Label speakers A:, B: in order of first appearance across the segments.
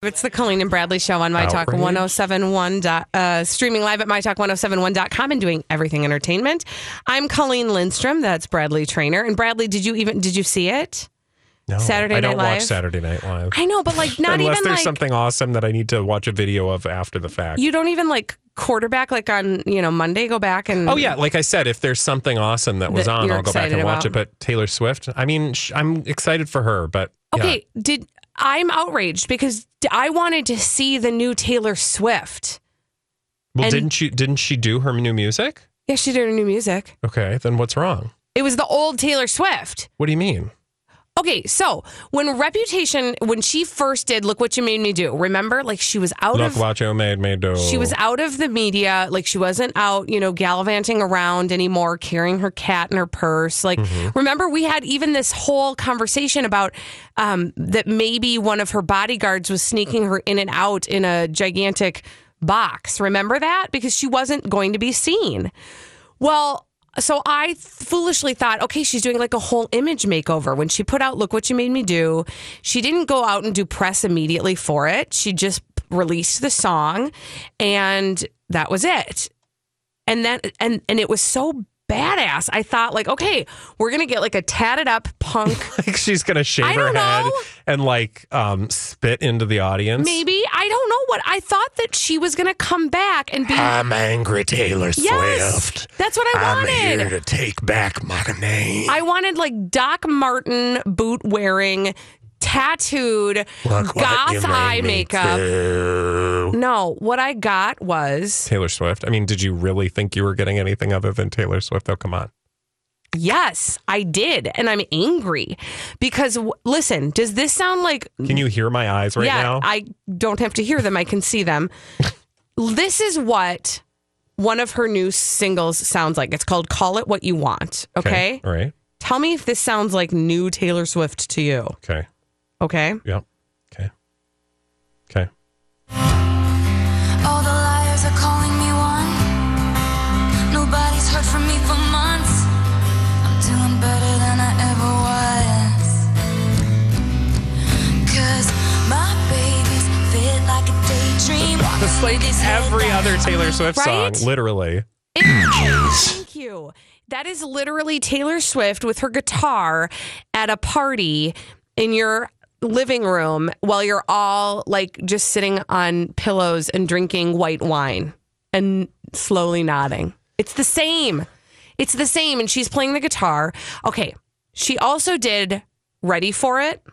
A: It's the Colleen and Bradley show on My Talk
B: Outrage.
A: 1071. dot- Uh, streaming live at MyTalk1071.com and doing everything entertainment. I'm Colleen Lindstrom. That's Bradley Traynor. And Bradley, did you even did you see it?
B: No,
A: Saturday
B: I don't
A: Night
B: watch
A: Live?
B: Saturday Night Live.
A: I know, but like not
B: Unless
A: even
B: there's
A: like
B: something awesome that I need to watch a video of after the fact.
A: you don't even like quarterback like on you know Monday. Go back and
B: oh yeah, like I said, if there's something awesome that was
A: That
B: on, I'll go back and
A: excited
B: watch it. But Taylor Swift, I mean, sh- I'm excited for her, but yeah.
A: Okay, did I'm outraged because I wanted to see the new Taylor Swift.
B: Well,
A: and-
B: didn't she? Didn't she do her new music?
A: Yeah, she did her new music.
B: Okay, then what's wrong?
A: It was the old Taylor Swift.
B: What do you mean?
A: Okay, so when Reputation, when she first did Look What You Made Me Do, remember? Like she was out
B: Look
A: of
B: what you made me do.
A: she was out of the media, like she wasn't out, you know, gallivanting around anymore, carrying her cat in her purse. Like,
B: Mm-hmm.
A: remember we had even this whole conversation about um, that maybe one of her bodyguards was sneaking her in and out in a gigantic box. Remember that because she wasn't going to be seen. Well, so I foolishly thought, okay, she's doing like a whole image makeover. When she put out Look What You Made Me Do, she didn't go out and do press immediately for it. She just released the song and that was it. And then and and it was so badass. I thought like, okay, we're going to get like a tatted up punk
B: like she's gonna shave
A: I
B: her
A: don't
B: head
A: know.
B: and like um spit into the audience.
A: maybe. I don't know what. I thought that she was going to come back and be
B: I'm angry, Taylor
A: Yes.
B: Swift.
A: That's what I wanted.
B: here to take back my name.
A: I wanted like Doc Martin boot wearing, tattooed, goth eye makeup. No, what I got was
B: Taylor Swift. I mean, did you really think you were getting anything other than Taylor Swift? Oh, come on.
A: yes, I did, and I'm angry because w- listen, does this sound like?
B: Can you hear my eyes right
A: yeah,
B: now?
A: I don't have to hear them; I can see them. this is what one of her new singles sounds like. It's called "Call It What You Want." Okay,
B: All right.
A: tell me if this sounds like new Taylor Swift to you.
B: Okay.
A: Okay.
B: Yep. Okay. Okay.
C: All the liars are calling me one. Nobody's heard from me for months. I'm doing better than I ever was. Cause my babies fit like a daydream.
B: It's like every other Taylor Swift
A: Right?
B: song, literally.
A: Thank you. That is literally Taylor Swift with her guitar at a party in your living room while you're all like just sitting on pillows and drinking white wine and slowly nodding. It's the same. It's the same. And she's playing the guitar. Okay. She also did Ready for It.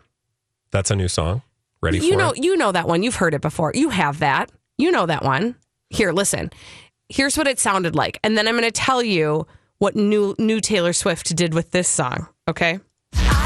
B: That's a new song. Ready
A: you
B: for
A: know
B: it?
A: you know that one. You've heard it before. You have that. You know that one. Here, listen. Here's what it sounded like, and then I'm going to tell you what new new Taylor Swift did with this song. Okay.
C: I, I, I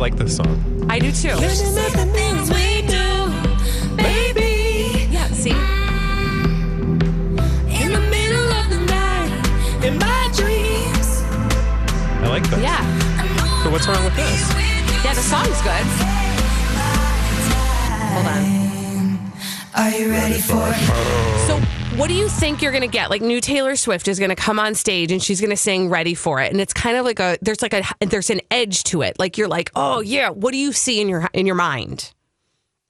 B: like this song.
A: I do too.
C: the things we do.
A: Yeah, see. Mm.
C: In the middle of the night, dreams.
B: I like this.
A: Yeah,
B: So what's wrong with this?
A: yeah. The song's good. Hold on.
C: Are you ready for it?
A: So, what do you think you're going to get? Like, new Taylor Swift is going to come on stage and she's going to sing "Ready for It," and it's kind of like a there's like a there's an edge to it. Like you're like, oh yeah, what do you see in your in your mind?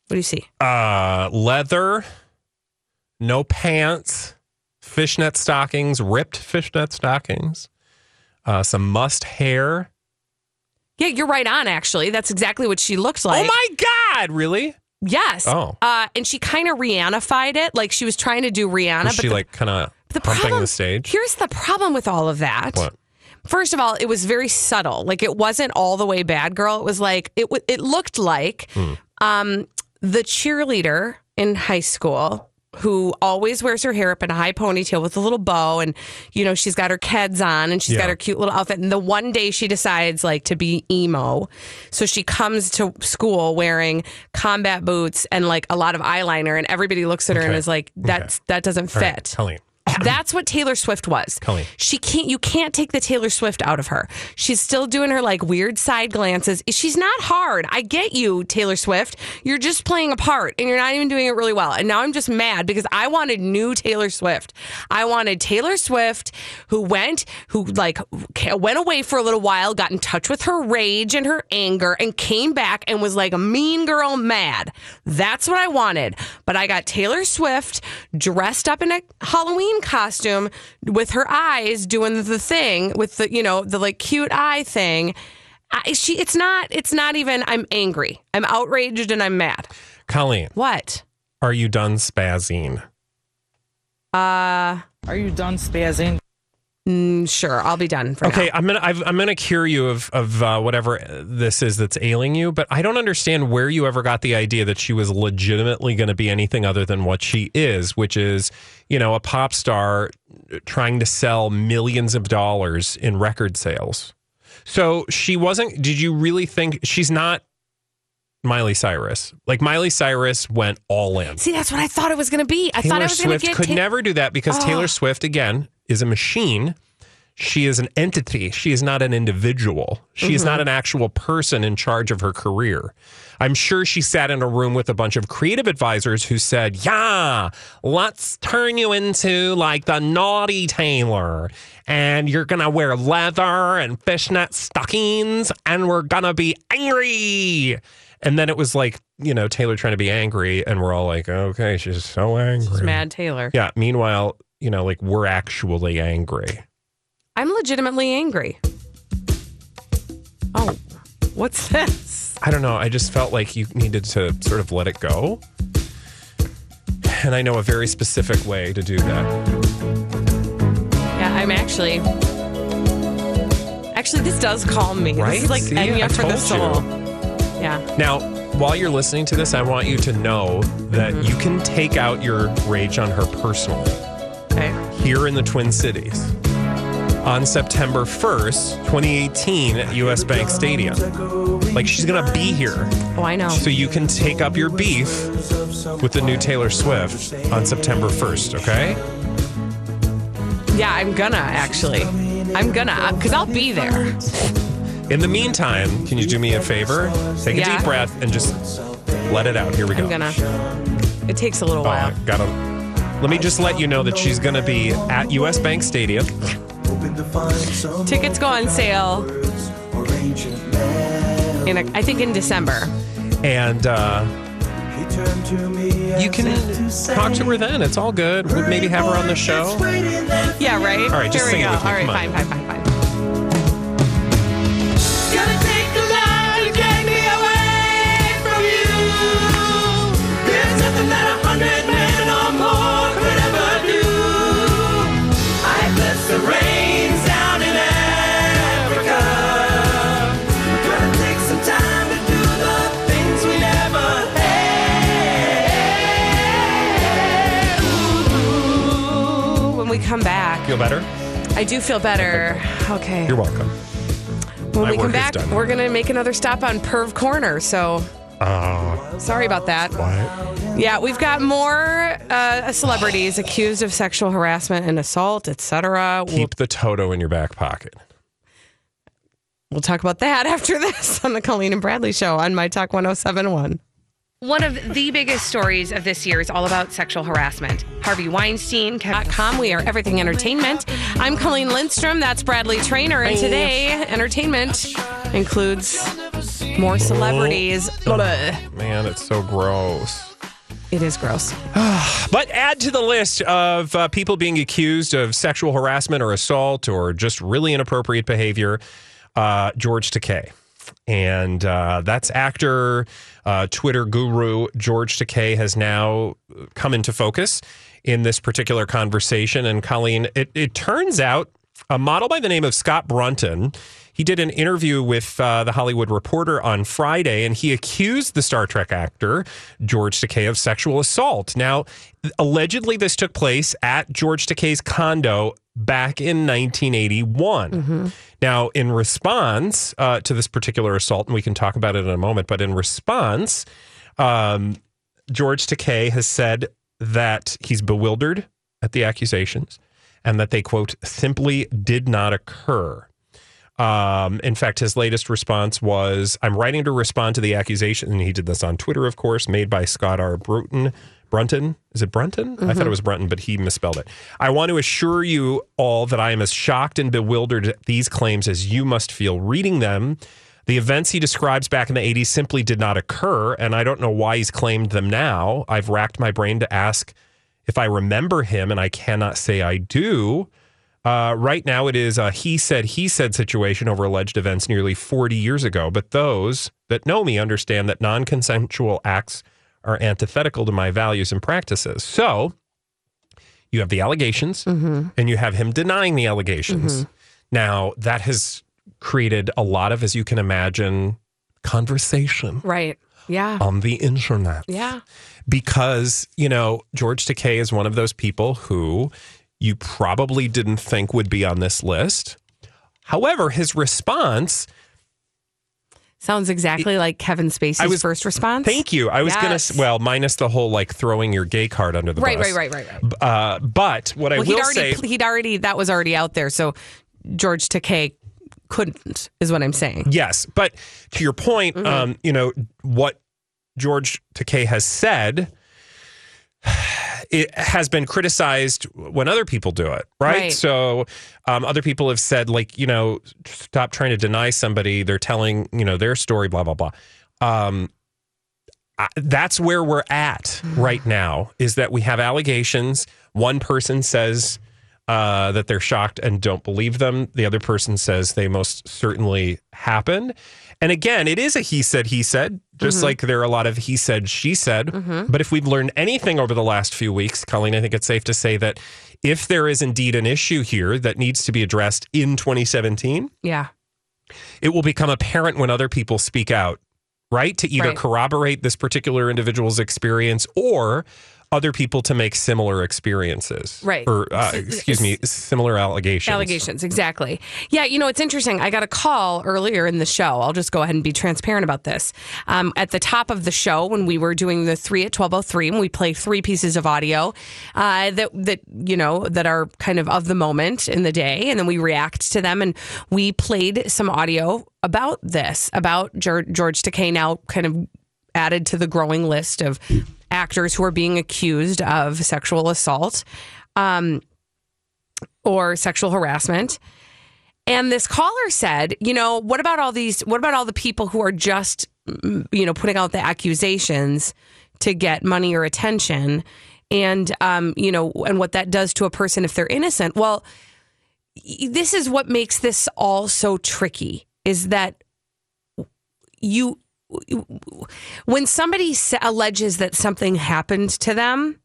A: What do you see?
B: Uh, leather, no pants, fishnet stockings, ripped fishnet stockings, uh, some must hair.
A: Yeah, you're right on. Actually, that's exactly what she looked like.
B: oh my God, really?
A: Yes.
B: Oh.
A: Uh, and she kind of Rihanna-fied it, like she was trying to do Rihanna.
B: Was
A: but
B: she
A: the,
B: like kind of
A: the problem,
B: the stage?
A: Here's the problem with all of that.
B: What?
A: First of all, it was very subtle. Like it wasn't all the way bad girl. It was like it. w- It looked like
B: Hmm.
A: um, the cheerleader in high school who always wears her hair up in a high ponytail with a little bow, and you know she's got her keds on, and she's
B: Yeah.
A: got her cute little outfit. And the one day she decides like to be emo, so she comes to school wearing combat boots and like a lot of eyeliner, and everybody looks at her and is like, "That's that doesn't
B: All right,
A: fit." That's what Taylor Swift was.
B: Colleen.
A: She can't you can't take the Taylor Swift out of her. She's still doing her like weird side glances. She's not hard. I get you, Taylor Swift. You're just playing a part and you're not even doing it really well. And now I'm just mad because I wanted new Taylor Swift. I wanted Taylor Swift who went who like went away for a little while, got in touch with her rage and her anger and came back and was like a mean girl mad. That's what I wanted. But I got Taylor Swift dressed up in a Halloween costume with her eyes doing the thing with the you know the like cute eye thing. I, she it's not it's not even I'm angry. I'm outraged and I'm mad.
B: Colleen,
A: What?
B: are you done spazzing?
A: Uh
D: Are you done spazzing?
A: Mm, sure, I'll be done for
B: Okay,
A: now.
B: I'm gonna I've, I'm gonna cure you of of uh, whatever this is that's ailing you, but I don't understand where you ever got the idea that she was legitimately going to be anything other than what she is, which is you know a pop star trying to sell millions of dollars in record sales. So she wasn't. Did you really think she's not Miley Cyrus? Like Miley Cyrus went all in.
A: See, that's what I thought it was going to be. I thought
B: Taylor
A: I was going to
B: Swift
A: get
B: could
A: Ta-
B: never do that because Taylor Swift, again, is a machine. She is an entity. She is not an individual. She is
A: Mm-hmm.
B: not an actual person in charge of her career. I'm sure she sat in a room with a bunch of creative advisors who said, Yeah, let's turn you into like the naughty Taylor. And you're going to wear leather and fishnet stockings, and we're going to be angry. And then it was like, you know, Taylor trying to be angry, and we're all like, okay, she's so angry.
A: Mad Taylor.
B: Yeah. Meanwhile, you know, like we're actually angry.
A: I'm legitimately angry. Oh, what's this?
B: I don't know. I just felt like you needed to sort of let it go. And I know a very specific way to do that.
A: Yeah, I'm actually. Actually, this does calm me.
B: Right?
A: This is like
B: See,
A: Enya
B: I
A: for the soul.
B: you.
A: Yeah.
B: Now, while you're listening to this, I want you to know that
A: Mm-hmm.
B: you can take out your rage on her personally
A: Okay.
B: here in the Twin Cities on September 1st, 2018 at US Bank Stadium. Like she's going to be here.
A: Oh, I know.
B: So you can take up your beef with the new Taylor Swift on September 1st, okay?
A: Yeah, I'm gonna actually. I'm gonna uh, because I'll be there.
B: In the meantime, can you do me a favor? Take a
A: Yeah.
B: deep breath and just let it out. Here we go.
A: I'm gonna. It takes a little
B: Oh,
A: while.
B: gotta. Let me just let you know that she's going to be at US Bank Stadium.
A: Tickets go on sale. In a, I think in December.
B: And uh, you can talk to her then. It's all good. We'll maybe have her on the show.
A: Yeah, right.
B: All right, just
A: Here
B: sing
A: we
B: it
A: go.
B: with me.
A: All right, fine, fine, fine, fine. Come back,
B: Feel better?
A: I do feel better. Okay.
B: You're welcome.
A: when
B: my
A: we come
B: work is
A: back,
B: done.
A: we're gonna make another stop on Perv Corner. So
B: Oh,
A: sorry about that.
B: what?
A: Yeah, we've got more uh, celebrities accused of sexual harassment and assault, etc. We'll,
B: Keep the Toto in your back pocket.
A: we'll talk about that after this on the Colleen and Bradley Show on My Talk 1071. One of the biggest stories of this year is all about sexual harassment. Harvey Weinstein, Weinstein.com. We are everything entertainment. I'm Colleen Lindstrom. That's Bradley Traynor. And today, entertainment includes More celebrities. Blah.
B: Man, it's so gross.
A: It is gross.
B: But add to the list of uh, people being accused of sexual harassment or assault or just really inappropriate behavior, uh, George Takei. And uh, that's actor, uh, Twitter guru George Takei has now come into focus in this particular conversation. And Colleen, it, it turns out a model by the name of Scott Brunton. He did an interview with uh, the Hollywood Reporter on Friday, and he accused the Star Trek actor George Takei of sexual assault. Now, allegedly, this took place at George Takei's condo back in 1981. Now, in response uh, to this particular assault, and we can talk about it in a moment, but in response, um, George Takei has said that he's bewildered at the accusations and that they, quote, simply did not occur. Um, in fact, his latest response was I'm writing to respond to the accusation. And he did this on Twitter, of course, made by Scott R. Bruton. Brunton. Is it Brunton? I thought it was Brunton, but he misspelled it. I want to assure you all that I am as shocked and bewildered at these claims as you must feel reading them. The events he describes back in the 80s simply did not occur, and I don't know why he's claimed them now. I've racked my brain to ask if I remember him, and I cannot say I do. Uh, right now, it is a he said, he said situation over alleged events nearly 40 years ago. But those that know me understand that non consensual acts are antithetical to my values and practices. So you have the allegations mm-hmm. and you have him denying the allegations. Mm-hmm. Now, that has created a lot of, as you can imagine, conversation
A: Right. Yeah.
B: on the internet
A: Yeah.
B: because you know George Takei is one of those people who you probably didn't think would be on this list. However, his response,
A: Sounds exactly like Kevin Spacey's
B: I was-
A: first response.
B: thank you. I was
A: Yes.
B: gonna well, minus the whole like throwing your gay card under the
A: Right,
B: bus.
A: right, right, right, right.
B: Uh, but what I will
A: he'd already
B: say,
A: he'd already that was already out there. So George Takei couldn't is what I'm saying.
B: yes, but to your point,
A: Mm-hmm.
B: um, you know what George Takei has said. It has been criticized when other people do it, right?
A: Right.
B: So, um, other people have said, like, you know, stop trying to deny somebody. They're telling, you know, their story, blah blah blah. Um, I, that's where we're at right now. Is that we have allegations. One person says uh, that they're shocked and don't believe them. The other person says they most certainly happened. And again, it is a he said, he said, just mm-hmm. like there are a lot of he said, she said. Mm-hmm. But if we've learned anything over the last few weeks, Colleen, I think it's safe to say that if there is indeed an issue here that needs to be addressed in 2017,
A: Yeah.
B: it will become apparent when other people speak out, right? To either
A: Right.
B: corroborate this particular individual's experience or other people to make similar experiences.
A: Right.
B: Or, uh, excuse me, similar allegations.
A: Allegations, exactly. Yeah, you know, it's interesting. I got a call earlier in the show. I'll just go ahead and be transparent about this. Um, at the top of the show, when we were doing the three at twelve oh three, and we play three pieces of audio uh, that that you know that are kind of of the moment in the day, and then we react to them, and we played some audio about this, about George, George Takei now kind of added to the growing list of actors who are being accused of sexual assault. Um, or sexual harassment. And this caller said, you know, what about all these, what about all the people who are just, mm, you know, putting out the accusations to get money or attention? And, um, you know, and what that does to a person if they're innocent. Well, this is what makes this all so tricky is that you, when somebody alleges that something happened to them,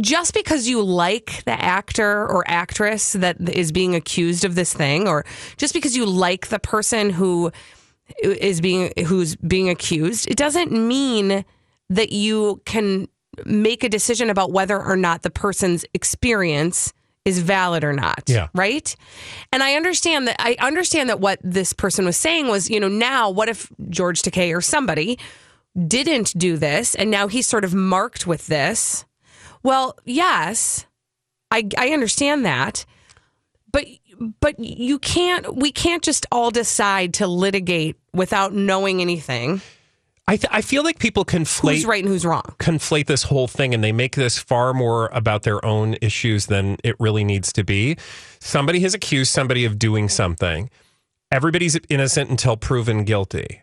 A: just because you like the actor or actress that is being accused of this thing or just because you like the person who is being who's being accused it doesn't mean that you can make a decision about whether or not the person's experience is valid or not
B: Yeah.
A: right and i understand that i understand that what this person was saying was you know now what if george takei or somebody didn't do this and now he's sort of marked with this well, yes, I I understand that, but but you can't. We can't just all decide to litigate without knowing anything.
B: I, th- I feel like people conflate
A: Who's right and who's wrong?
B: conflate this whole thing and they make this far more about their own issues than it really needs to be. Somebody has accused somebody of doing something. Everybody's innocent until proven guilty.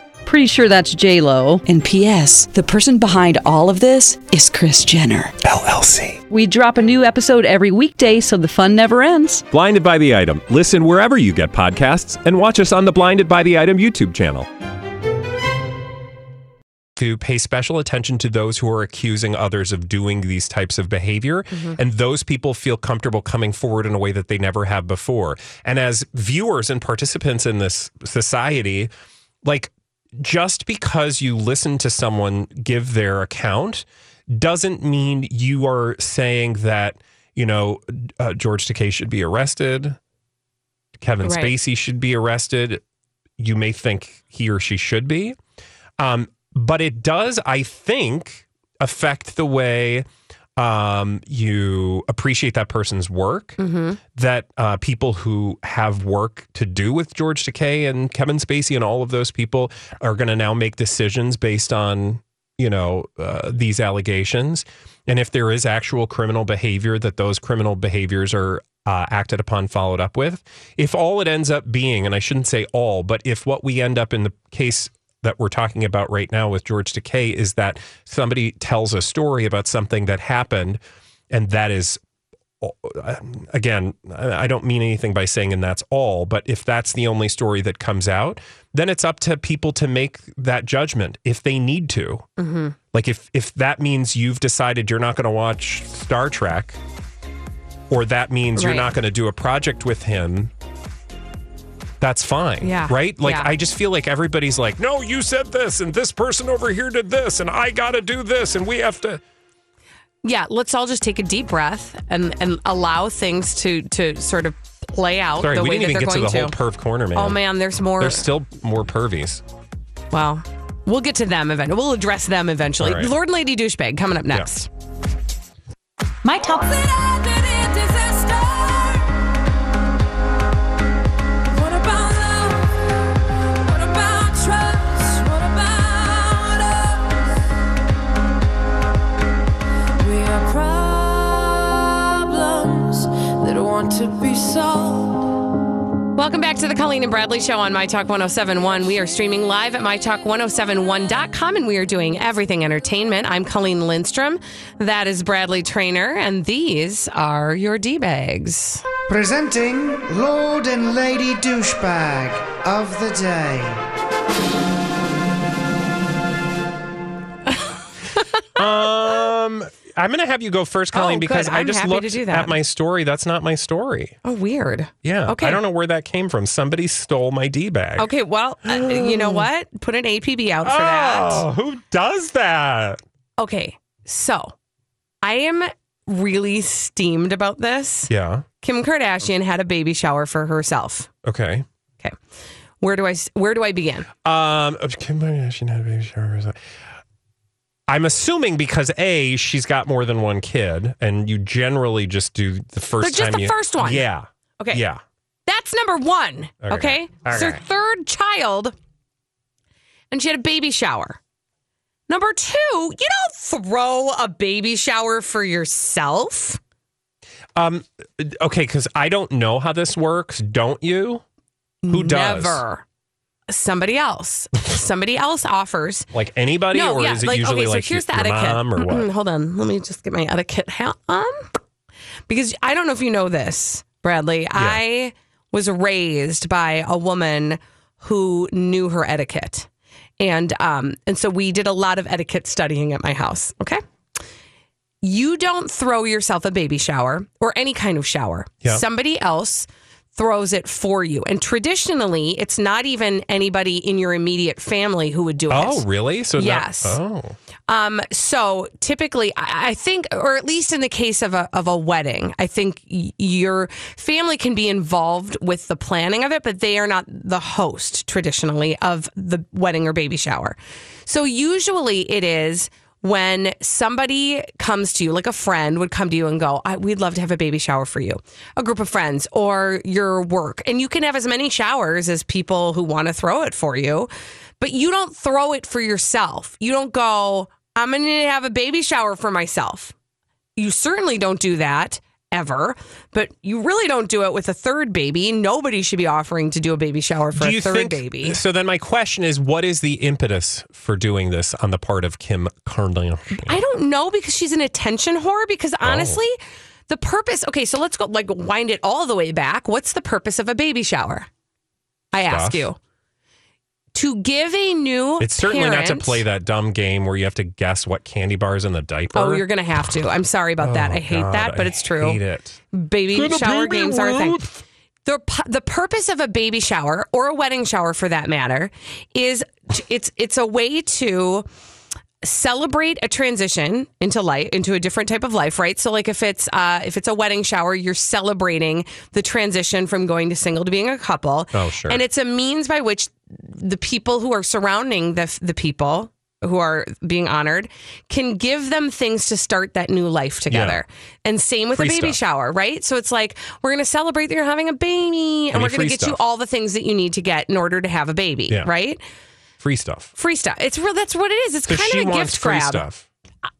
E: Pretty sure that's J Lo.
F: And P.S. The person behind all of this is Kris Jenner.
B: LLC.
E: We drop a new episode every weekday, so the fun never ends.
B: Blinded by the item. Listen wherever you get podcasts, and watch us on the Blinded by the Item YouTube channel. To pay special attention to those who are accusing others of doing these types of behavior, mm-hmm. and those people feel comfortable coming forward in a way that they never have before. And as viewers and participants in this society, like just because you listen to someone give their account doesn't mean you are saying that you know uh, George Takei should be arrested, Kevin
A: Right.
B: Spacey should be arrested. You may think he or she should be, um, but it does, I think, affect the way um, you appreciate that person's work. That uh, people who have work to do with George Takei and Kevin Spacey and all of those people are going to now make decisions based on you know uh, these allegations, and if there is actual criminal behavior, that those criminal behaviors are. Uh, acted upon, followed up with. If all it ends up being, and I shouldn't say all, but if what we end up in the case that we're talking about right now with George Takei is that somebody tells a story about something that happened, and that is, uh, again, I don't mean anything by saying and that's all, but if that's the only story that comes out, then it's up to people to make that judgment if they need to. Mm-hmm. Like if if that means you've decided you're not going to watch Star Trek, or that means you're not going to do a project with him. That's fine.
A: Yeah.
B: Right? Like,
A: Yeah.
B: I just feel like everybody's like, no, you said this, and this person over here did this, and I got to do this, and we have to.
A: Yeah, let's all just take a deep breath and and allow things to to sort of play out
B: Sorry,
A: the
B: we
A: way
B: didn't even
A: that
B: get
A: they're
B: to the
A: going
B: whole perv corner, man.
A: Oh man, there's more.
B: There's still more pervies.
A: well, we'll get to them eventually. We'll address them eventually.
B: All right.
A: Lord and Lady Douchebag coming up next.
F: My top.
C: Want to be solved.
A: Welcome back to the Colleen and Bradley Show on My Talk 1071. We are streaming live at MyTalk1071.com and we are doing everything entertainment. I'm Colleen Lindstrom. That is Bradley Traynor, and these are your D bags.
G: Presenting Lord and Lady Douchebag of the Day.
B: Um, I'm going to have you go first, Colleen,
A: Oh,
B: because I just looked
A: do that.
B: at my story. That's not my story.
A: Oh, weird.
B: Yeah.
A: Okay.
B: I don't know where that came from. Somebody stole my D bag.
A: Okay, well, uh, you know what? Put an APB out for that.
B: Oh, who does that?
A: Okay, so I am really steamed about this.
B: Yeah.
A: Kim Kardashian had a baby shower for herself.
B: Okay.
A: Okay, where do I where do I begin?
B: Um, Kim Kardashian had a baby shower. for something. I'm assuming because a she's got more than one kid, and you generally just do the first
A: But just the
B: you,
A: first one.
B: Yeah.
A: Okay,
B: Yeah.
A: that's number one.
B: Okay.
A: Okay, it's her third child, and she had a baby shower. Number two, you don't throw a baby shower for yourself.
B: Um. Okay, because I don't know how this works. Don't you? Who does?
A: Never. Somebody else. Somebody else offers.
B: Like anybody,
A: No,
B: or
A: yeah,
B: is it
A: like
B: usually
A: okay. So
B: like
A: here's
B: your,
A: the
B: your
A: etiquette.
B: mom or what?
A: Hold on, let me just get my etiquette hat on because I don't know if you know this, Bradley. I was raised by a woman who knew her etiquette, and um, and so we did a lot of etiquette studying at my house. Okay. You don't throw yourself a baby shower or any kind of shower.
B: Yeah.
A: Somebody else throws it for you. And traditionally, it's not even anybody in your immediate family who would do it.
B: Oh, really? So
A: Yes.
B: oh,
A: Um, so typically, I, I think, or at least in the case of a of a wedding, I think your family can be involved with the planning of it, but they are not the host traditionally of the wedding or baby shower. So usually, it is when somebody comes to you, like a friend would come to you and go, "We'd love to have a baby shower for you," a group of friends or your work, and you can have as many showers as people who want to throw it for you but you don't throw it for yourself. You don't go, I'm going to have a baby shower for myself. You certainly don't do that ever, but you really don't do it with a third baby. Nobody should be offering to do a baby shower for
B: do
A: a third
B: think?
A: baby.
B: So then, my question is, what is the impetus for doing this on the part of Kim Kardashian?
A: I don't know because she's an attention whore. Because oh. honestly, the purpose, okay, so let's go like wind it all the way back. What's the purpose of a baby shower? I ask
B: Stuff.
A: you. To give a new
B: It's certainly not to play that dumb game where you have to guess what candy bar is in the diaper.
A: Oh, you're going to have to. I'm sorry about that.
B: Oh,
A: I hate
B: God,
A: that, but
B: I
A: it's true.
B: hate it.
A: Baby
B: Gonna
A: shower
B: baby
A: games are a thing. The, the purpose of a baby shower or a wedding shower for that matter is it's it's a way to celebrate a transition into life into a different type of life right so like if it's uh if it's a wedding shower you're celebrating the transition from going to single to being a couple
B: Oh, sure.
A: and it's a means by which the people who are surrounding the the people who are being honored can give them things to start that new life together. And same with
B: Free
A: a baby
B: stuff.
A: shower, right? So it's like we're going to celebrate that you're having a baby and we're going to get you all the things that you need to get in order to have a baby,
B: Yeah.
A: right?
B: Free stuff.
A: Free stuff. It's real that's what it is. It's kind of a gift
B: free
A: grab.
B: stuff.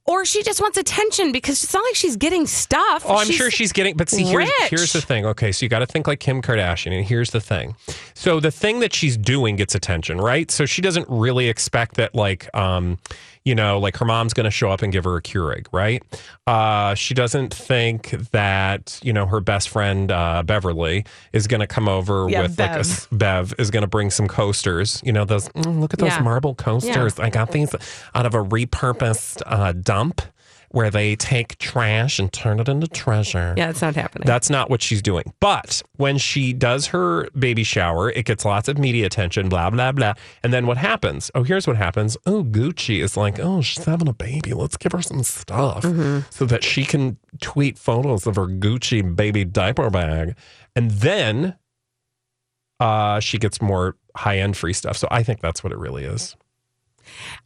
A: Or she just wants attention because it's not like she's getting stuff.
B: Oh, I'm sure she's getting. But see, here's here's the thing. Okay, so you got to think like Kim Kardashian, and here's the thing. So the thing that she's doing gets attention, right? So she doesn't really expect that, like, um, you know, like her mom's going to show up and give her a Keurig, right? Uh, she doesn't think that you know her best friend uh, Beverly is going to come over
A: Yeah,
B: with like a
A: Bev.
B: is going to bring some coasters. You know, those mm, look at those
A: Yeah.
B: marble coasters. I got these out of a repurposed uh, dump. Where they take trash and turn it into treasure.
A: Yeah, it's not happening.
B: That's not what she's doing. But when she does her baby shower, it gets lots of media attention, blah, blah, blah. And then what happens? Oh, here's what happens. Oh, Gucci is like, oh, she's having a baby. Let's give her some stuff so that she can tweet photos of her Gucci baby diaper bag. And then uh, she gets more high end free stuff. So I think that's what it really is.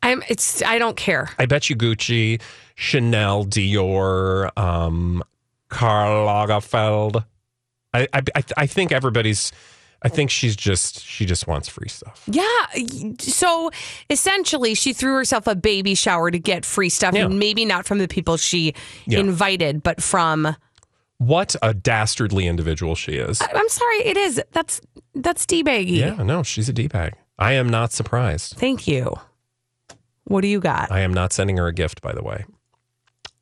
A: I'm it's I don't care.
B: I bet you Gucci, Chanel, Dior, um, Karl Lagerfeld. I, I, I- I think everybody's. I think she's just she just wants free stuff.
A: Yeah. So essentially, she threw herself a baby shower to get free stuff,
B: Yeah.
A: and maybe not from the people she
B: Yeah.
A: invited, but from.
B: What a dastardly individual she is.
A: I'm sorry, it is. That's that's d baggy.
B: Yeah, no, she's a d bag. I am not surprised.
A: Thank you. What do you got?
B: I am not sending her a gift, by the way.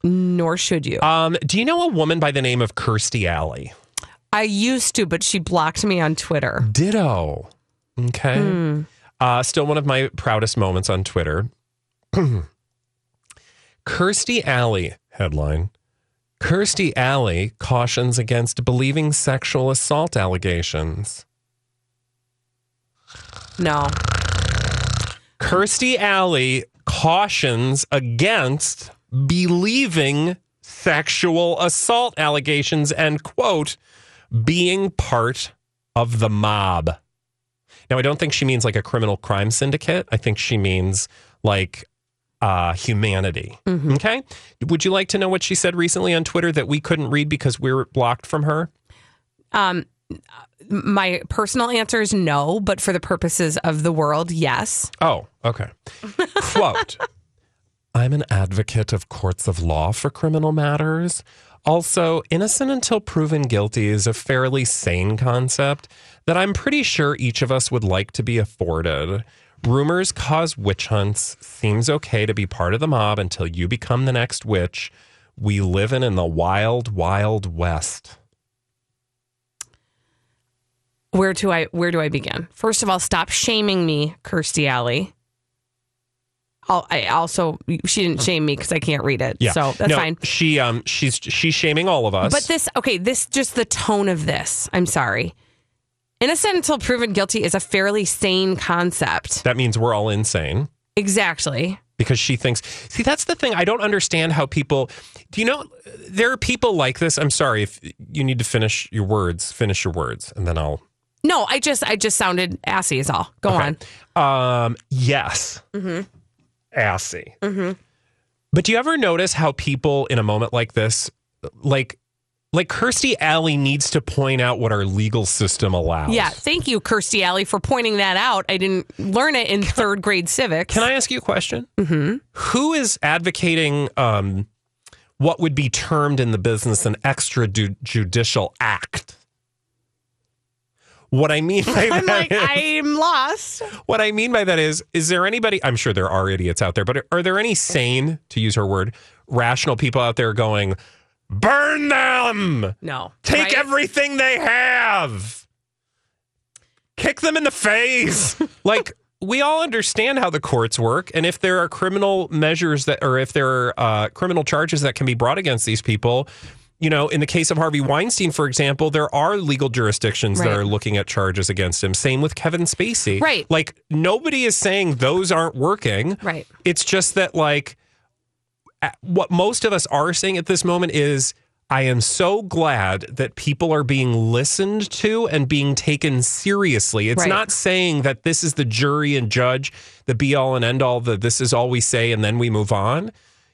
A: Nor should you.
B: Um, do you know a woman by the name of Kirstie Alley?
A: I used to, but she blocked me on Twitter.
B: Ditto. Okay.
A: Hmm.
B: Uh, still one of my proudest moments on Twitter. Kirstie Alley headline. Kirstie Alley cautions against believing sexual assault allegations.
A: No.
B: Kirstie Alley cautions against believing sexual assault allegations and quote being part of the mob. Now I don't think she means like a criminal crime syndicate. I think she means like uh, humanity. Okay. Would you like to know what she said recently on Twitter that we couldn't read because we were blocked from her?
A: Um, my personal answer is no, but for the purposes of the world, yes.
B: Oh, okay. Quote I'm an advocate of courts of law for criminal matters. Also, innocent until proven guilty is a fairly sane concept that I'm pretty sure each of us would like to be afforded. Rumors cause witch hunts. Seems okay to be part of the mob until you become the next witch. We live in in the wild, wild west.
A: Where do I where do I begin? First of all, stop shaming me, Kirstie Alley. I'll, I also she didn't shame me because I can't read it,
B: Yeah,
A: so that's
B: No,
A: fine.
B: She um she's she's shaming all of us.
A: But this, okay, this just the tone of this. I'm sorry. Innocent until proven guilty is a fairly sane concept.
B: That means we're all insane
A: Exactly.
B: because she thinks. See, that's the thing. I don't understand how people. Do you know there are people like this? I'm sorry if you need to finish your words. Finish your words, and then I'll.
A: No, I just I just sounded assy is all. Go on.
B: Um. Yes. Mm-hmm. Assy. Mm-hmm. But do you ever notice how people in a moment like this, like, like Kirstie Alley needs to point out what our legal system allows?
A: Yeah, thank you, Kirstie Alley, for pointing that out. I didn't learn it in third grade civics.
B: Can I ask you a question? Mm-hmm. Who is advocating um, what would be termed in the business an extrajudicial act? What I mean by
A: I'm
B: that
A: like,
B: is-
A: I'm lost.
B: what I mean by that is, is there anybody? I'm sure there are idiots out there, but are, there any sane, to use her word, rational people out there going, burn them,
A: No.
B: take
A: Right?
B: everything they have, kick them in the face? like, we all understand how the courts work, and if there are criminal measures that, or if there are uh, criminal charges that can be brought against these people. You know, in the case of Harvey Weinstein, for example, there are legal jurisdictions that are looking at charges against him. Same with Kevin Spacey.
A: Right.
B: Like nobody is saying those aren't working.
A: Right.
B: It's just that like what most of us are saying at this moment is I am so glad that people are being listened to and being taken seriously. It's
A: Right.
B: not saying that this is the jury and judge, the be all and end all, that this is all we say and then we move on.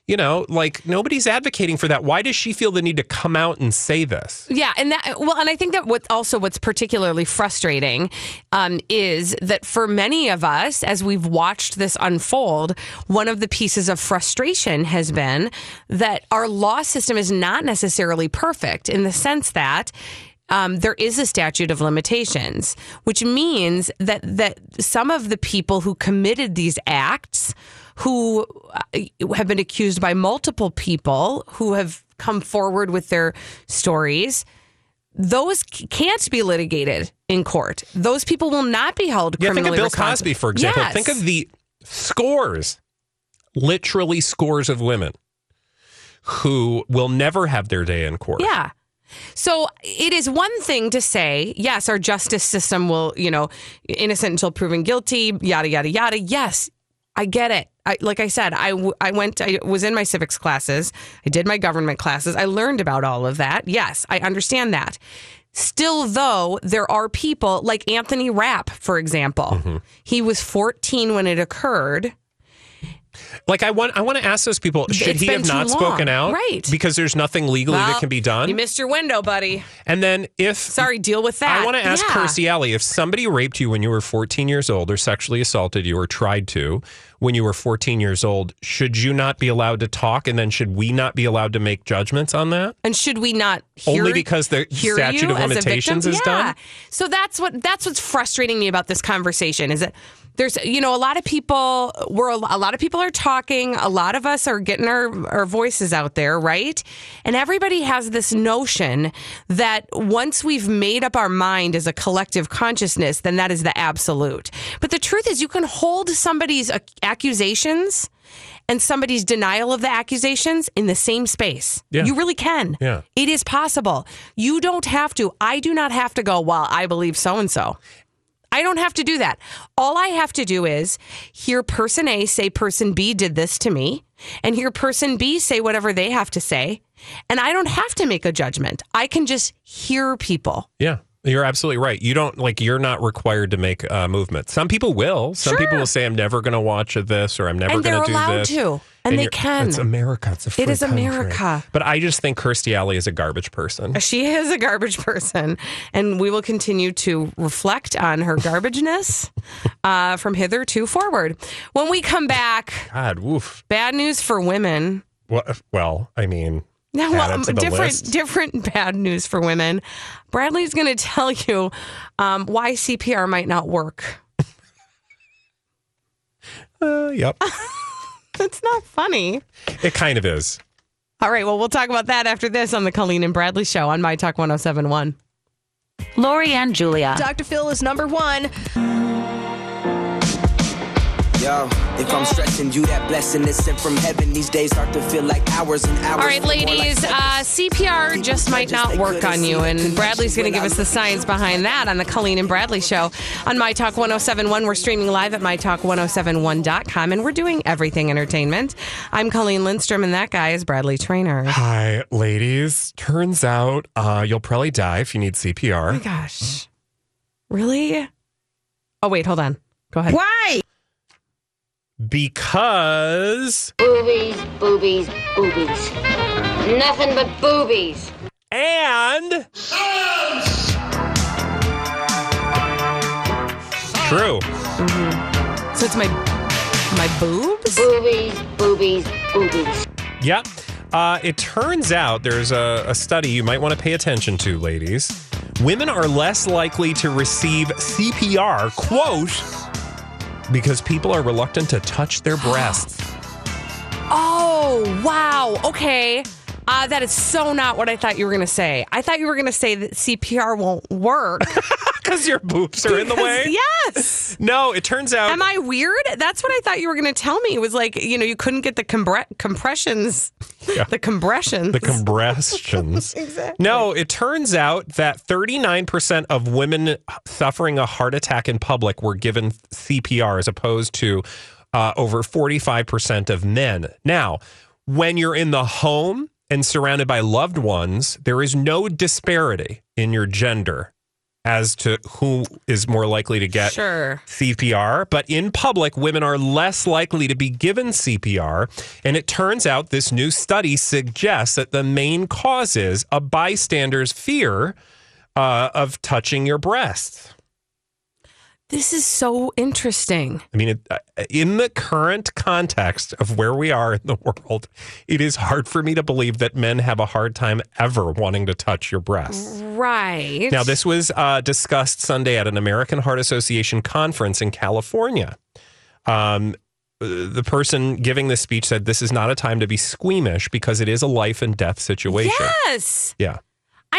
B: You know, like nobody's advocating for that. Why does she feel the need to come out and say this?
A: Yeah, and that well, and I think that what also what's particularly frustrating um, is that for many of us, as we've watched this unfold, one of the pieces of frustration has been that our law system is not necessarily perfect in the sense that. Um, there is a statute of limitations, which means that that some of the people who committed these acts, who uh, have been accused by multiple people, who have come forward with their stories, those can't be litigated in court. Those people will not be held
B: Yeah, think
A: criminally
B: of Bill. Cosby, for example.
A: Yes.
B: Think of the scores, literally scores of women who will never have their day in court.
A: Yeah. So it is one thing to say, yes, our justice system will, you know, innocent until proven guilty, yada, yada, yada. Yes, I get it. I, like I said, I, w- I went, I was in my civics classes, I did my government classes, I learned about all of that. Yes, I understand that. Still, though, there are people like Anthony Rapp, for example. Mm-hmm. He was 14 when it occurred.
B: Like I want, I want to ask those people: Should
A: It's
B: he have not
A: too
B: spoken out?
A: Right.
B: Because there's nothing legally that can be done.
A: You missed your window, buddy.
B: and then if
A: Sorry, deal with that.
B: I want to ask
A: Yeah.
B: Kirstie Alley if somebody raped you when you were 14 years old or sexually assaulted you or tried to when you were 14 years old, should you not be allowed to talk? And then should we not be allowed to make judgments on that?
A: And should we not hear,
B: Only because the statute of limitations is
A: yeah.
B: done?
A: So that's what that's what's frustrating me about this conversation is that there's you know a lot of people we're a lot of people are talking a lot of us are getting our, our voices out there right and everybody has this notion that once we've made up our mind as a collective consciousness then that is the absolute but the truth is you can hold somebody's accusations and somebody's denial of the accusations in the same space.
B: Yeah.
A: You really can.
B: Yeah.
A: It is possible. You don't have to. I do not have to go, well, I believe so and so. I don't have to do that. All I have to do is hear person A say person B did this to me and hear person B say whatever they have to say. And I don't have to make a judgment. I can just hear people.
B: Yeah. You're absolutely right. You don't like you're not required to make a movement. Some people will. Some people will say I'm never going to watch this or I'm never
A: And
B: going to do
A: allowed
B: this.
A: to. And they can.
B: It's America. It's a free
A: It is
B: country.
A: America.
B: But I just think Kirstie Alley is a garbage person.
A: She is a garbage person, and we will continue to reflect on her garbageness uh, from hither to forward. When we come back,
B: God, woof.
A: bad news for women.
B: Well, well I mean,
A: Now, well,
B: it
A: different
B: list.
A: different bad news for women. Bradley's going to tell you um, why CPR might not work.
B: Uh, yep.
A: That's not funny.
B: it kind of is.
A: All right, well, we'll talk about that after this on the Colleen and Bradley show on My Talk 1071.
H: Lori and Julia.
I: Dr. Phil is number one.
J: Yo,
I: If I'm stressing you, that blessing is sent from heaven. These days start to feel like hours and hours.
A: All right,
I: feel like
A: ladies, uh, CPR just might not work on you. And Bradley's going to give us the science behind that on the Colleen and Bradley show on My Talk 1071. We're streaming live at MyTalk1071.com, and we're doing everything entertainment. I'm Colleen Lindstrom, and that guy is Bradley Traynor.
B: Hi, ladies. Turns out uh, you'll probably die if you need CPR.
A: Oh my gosh. Really? Oh, wait, hold on. Go ahead.
J: Why?
B: Because
K: Boobies, boobies, boobies. Nothing but boobies.
B: and true.
A: So it's my my boobs?
K: Boobies, boobies, boobies.
B: Yep. Uh, it turns out there's a, a study you might want to pay attention to, ladies. Women are less likely to receive CPR, quote, because people are reluctant to touch their breasts.
A: Oh, wow. Okay. Uh, that is so not what I thought you were going to say. I thought you were going to say that CPR won't work.
B: Because your boobs are in the way?
A: yes.
B: No, it turns out.
A: Am I weird? That's what I thought you were going to tell me. It was like, you know, you couldn't get the compre- compressions,
B: Yeah.
A: the compressions.
B: the compressions.
A: Exactly.
B: No, it turns out that 39% of women suffering a heart attack in public were given CPR as opposed to uh, over 45% of men. Now, when you're in the home and surrounded by loved ones, there is no disparity in your gender as to who is more likely to get
A: Sure.
B: CPR, but in public, women are less likely to be given CPR. And it turns out this new study suggests that the main cause is a bystander's fear uh, of touching your breasts.
A: This is so interesting.
B: I mean, it, uh, in the current context of where we are in the world, it is hard for me to believe that men have a hard time ever wanting to touch your breasts.
A: Right.
B: Now, this was uh, discussed Sunday at an American Heart Association conference in California. Um, the person giving this speech said this is not a time to be squeamish because it is a life and death situation.
A: Yes.
B: Yeah.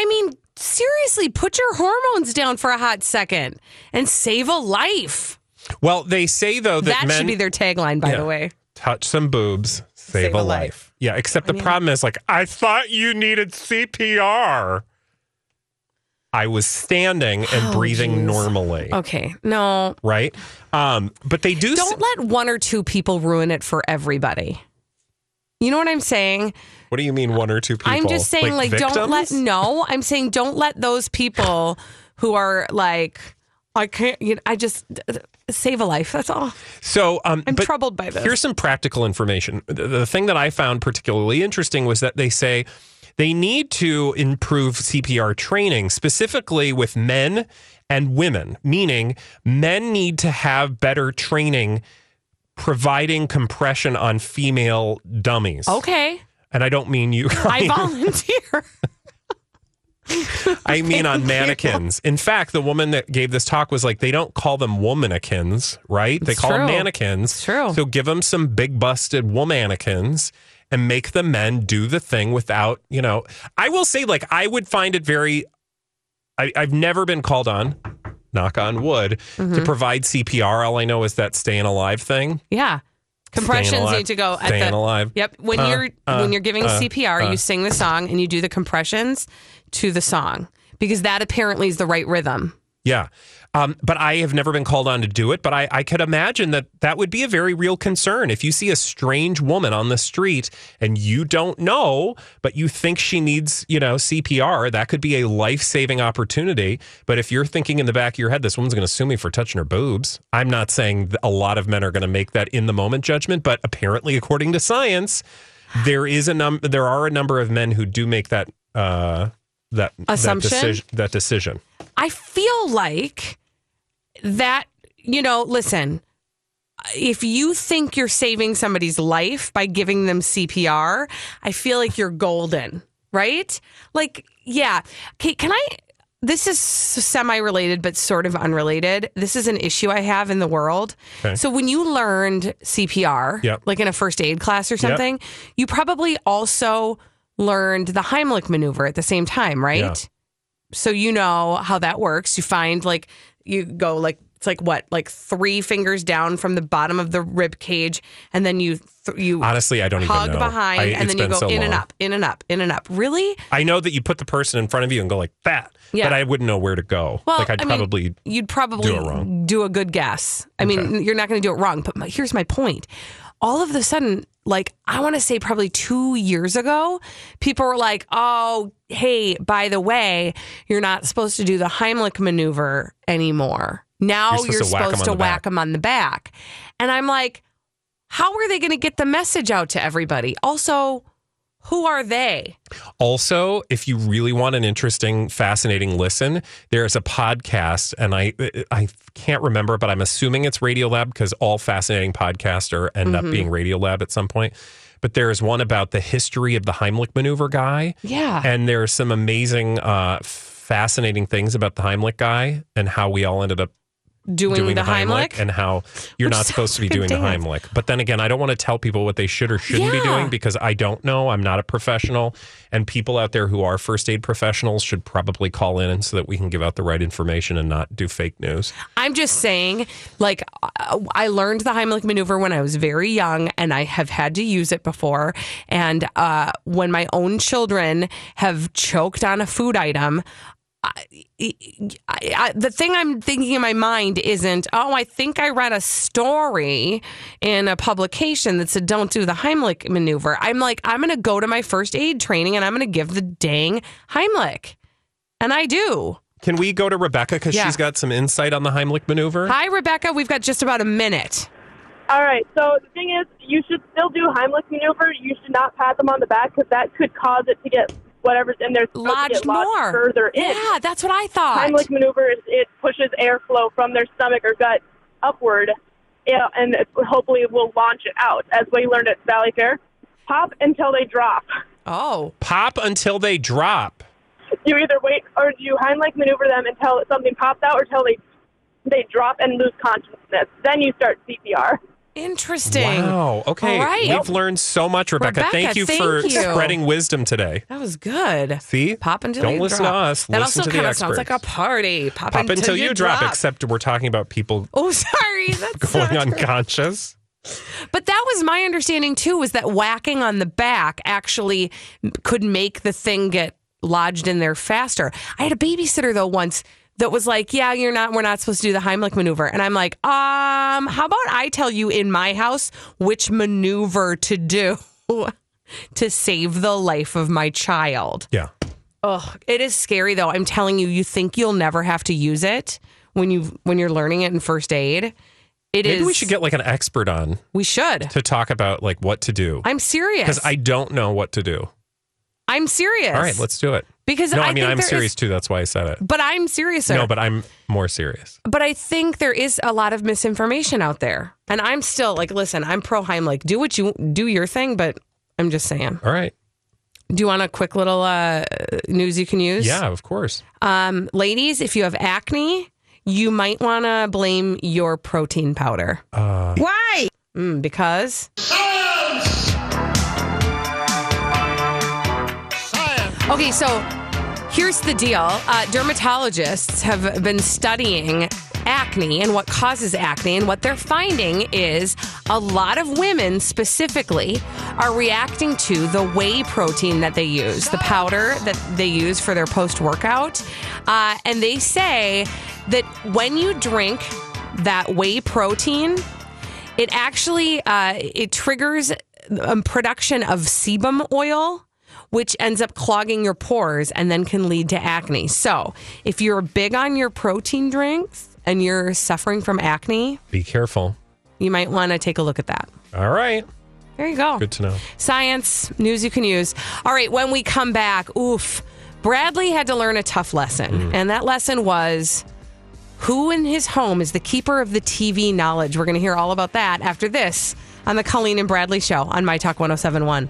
A: I mean, seriously, put your hormones down for a hot second and save a life.
B: Well, they say though that,
A: That,
B: men
A: should be their tagline, by
B: Yeah.
A: the way.
B: touch some boobs, save,
A: Save
B: a,
A: a
B: life.
A: life.
B: Yeah, except the problem is like I thought you needed CPR. I was standing and
A: Oh,
B: breathing
A: geez.
B: normally.
A: Okay. No.
B: Right? Um, but they do
A: Don't let one or two people ruin it for everybody. You know what I'm saying?
B: What do you mean one or two people?
A: I'm just saying, like, don't let, no, I'm saying don't let those people who are like, I can't, you know, I just save a life. That's all.
B: So um,
A: I'm troubled by this.
B: Here's some practical information. The, the thing that I found particularly interesting was that they say they need to improve CPR training, specifically with men and women, meaning men need to have better training providing compression on female dummies.
A: Okay.
B: And I don't mean you.
A: I volunteer.
B: I mean on mannequins. In fact, the woman that gave this talk was like, they don't call them womannequins, right? they
A: It's
B: call them mannequins.
A: It's true.
B: So give them some big busted womannequins and make the men do the thing without, you know. I will say, like, I would find it very. I, I've never been called on, knock on wood, to
A: Mhm.
B: provide CPR. All I know is that staying alive thing.
A: Yeah. Compressions
B: alive.
A: need to go at
B: Staying
A: the
B: alive.
A: Yep. When
B: Uh,
A: you're
B: uh,
A: when you're giving
B: uh,
A: CPR,
B: uh.
A: you sing the song and you do the compressions to the song because that apparently is the right rhythm.
B: Yeah. Um, but I have never been called on to do it. But I, I could imagine that that would be a very real concern. If you see a strange woman on the street and you don't know, but you think she needs, you know, CPR, that could be a life saving opportunity. But if you're thinking in the back of your head, this woman's going to sue me for touching her boobs, I'm not saying that a lot of men are going to make that in the moment judgment. But apparently, according to science, there is a num there are a number of men who do make that uh, that
A: Assumption?
B: that decision. That decision.
A: I feel like that, you know, listen, if you think you're saving somebody's life by giving them CPR, I feel like you're golden, right? Like, yeah. Okay, can I? This is semi related, but sort of unrelated. This is an issue I have in the world.
B: Okay.
A: So, when you learned CPR,
B: Yep.
A: like in a first aid class or something, you probably also learned the Heimlich maneuver at the same time, right?
B: Yeah.
A: So you know how that works. You find like you go like It's like what, like three fingers down from the bottom of the rib cage, and then you th- you
B: Honestly, I don't even
A: hug
B: know.
A: behind,
B: I-
A: and then you go
B: so
A: in and up, in and up, in and up. Really?
B: I know that you put the person in front of you and go like that,
A: Yeah.
B: but I wouldn't know where to go.
A: Well,
B: like I'd
A: I mean,
B: probably
A: you'd probably
B: do it wrong.
A: do a good guess. I mean, you're not going to do it wrong. But my, here's my point. All of a sudden, like I want to say, probably two years ago, people were like, "Oh, hey, by the way, you're not supposed to do the Heimlich maneuver anymore. Now
B: You're
A: you're
B: supposed to whack 'em
A: supposed
B: on
A: to
B: the
A: whack them on the back." And I'm like, "How are they going to get the message out to everybody?" Also, who are they?
B: Also, if you really want an interesting, fascinating listen, there's a podcast, and I I can't remember, but I'm assuming it's Radiolab because all fascinating podcasts are end up
A: Mhm.
B: being Radiolab at some point. But there's one about the history of the Heimlich maneuver guy.
A: Yeah.
B: And there are some amazing, uh, fascinating things about the Heimlich guy and how we all ended up
A: Doing, the, Heimlich?
B: and how you're
A: Which
B: not supposed to be doing the Heimlich. But then again, I don't want to tell people what they should or shouldn't be doing because I don't know. I'm not a professional. And people out there who are first aid professionals should probably call in so that we can give out the right information and not do fake news.
A: I'm just saying, like, I learned the Heimlich maneuver when I was very young, and I have had to use it before. And uh, when my own children have choked on a food item, I, I, I, the thing I'm thinking in my mind isn't, oh, I think I read a story in a publication that said don't do the Heimlich maneuver. I'm like, I'm going to go to my first aid training and I'm going to give the dang Heimlich. And I do.
B: Can we go to Rebecca because
A: Yeah.
B: she's got some insight on the Heimlich maneuver?
A: Hi, Rebecca. We've got just about a minute.
J: All right. So the thing is, you should still do Heimlich maneuver. You should not pat them on the back because that could cause it to get whatever's in there supposed to
A: Lodged
J: get lodged
A: more.
J: further in.
A: Yeah, that's what I thought.
J: Heimlich maneuver is it pushes airflow from their stomach or gut upward, yeah, and hopefully it will launch it out. As we learned at Valleyfair, pop until they drop.
A: Oh.
B: Pop until they drop.
J: You either wait or you Heimlich maneuver them until something pops out or until they they drop and lose consciousness. Then you start CPR.
A: Interesting.
B: Wow. Okay.
A: All right.
B: We've learned so much, Rebecca.
A: Rebecca,
B: thank you
A: thank
B: for
A: you.
B: spreading wisdom today.
A: That was good.
B: See?
A: Pop until
B: Don't
A: you
B: listen
A: drop.
B: to us.
A: That
B: listen
A: also kind of sounds like a party. Pop,
B: Pop until you drop, except we're talking about people
A: Oh, sorry. That's
B: going unconscious.
A: But that was my understanding too. Was that whacking on the back actually could make the thing get lodged in there faster? I had a babysitter though once that was like, "Yeah, you're not. We're not supposed to do the Heimlich maneuver." And I'm like, "Um, how about I tell you in my house which maneuver to do to save the life of my child?"
B: Yeah.
A: Oh, it is scary though. I'm telling you, you think you'll never have to use it when you when you're learning it in first aid. It is.
B: Maybe we should get like an expert on
A: We should.
B: to talk about like what to do.
A: I'm serious.
B: Because I don't know what to do.
A: I'm serious.
B: All right, let's do it.
A: Because
B: no,
A: I
B: I, mean
A: think
B: I'm serious
A: is-
B: too. That's why I said it.
A: But I'm serious.
B: No, but I'm more serious.
A: but I think there is a lot of misinformation out there, and I'm still like, listen, I'm pro Heimlich. Do what you do your thing, but I'm just saying.
B: All right.
A: Do you want a quick little uh, news you can use?
B: Yeah, of course.
A: Um, ladies, if you have acne, you might want to blame your protein powder.
B: Uh,
A: Why? Mm, because. Okay, so here's the deal. Uh, dermatologists have been studying acne and what causes acne, and what they're finding is a lot of women specifically are reacting to the whey protein that they use, the powder that they use for their post workout. Uh, and they say that when you drink that whey protein, it actually uh, it triggers um, production of sebum oil which ends up clogging your pores and then can lead to acne. So if you're big on your protein drinks and you're suffering from acne
B: Be careful.
A: you might want to take a look at that.
B: All right.
A: there you go.
B: Good to know.
A: science news you can use. All right when we come back oof bradley had to learn a tough lesson. Mm. And that lesson was who in his home is the keeper of the tv knowledge? We're going to hear all about that after this on the colleen and bradley show on my talk 1071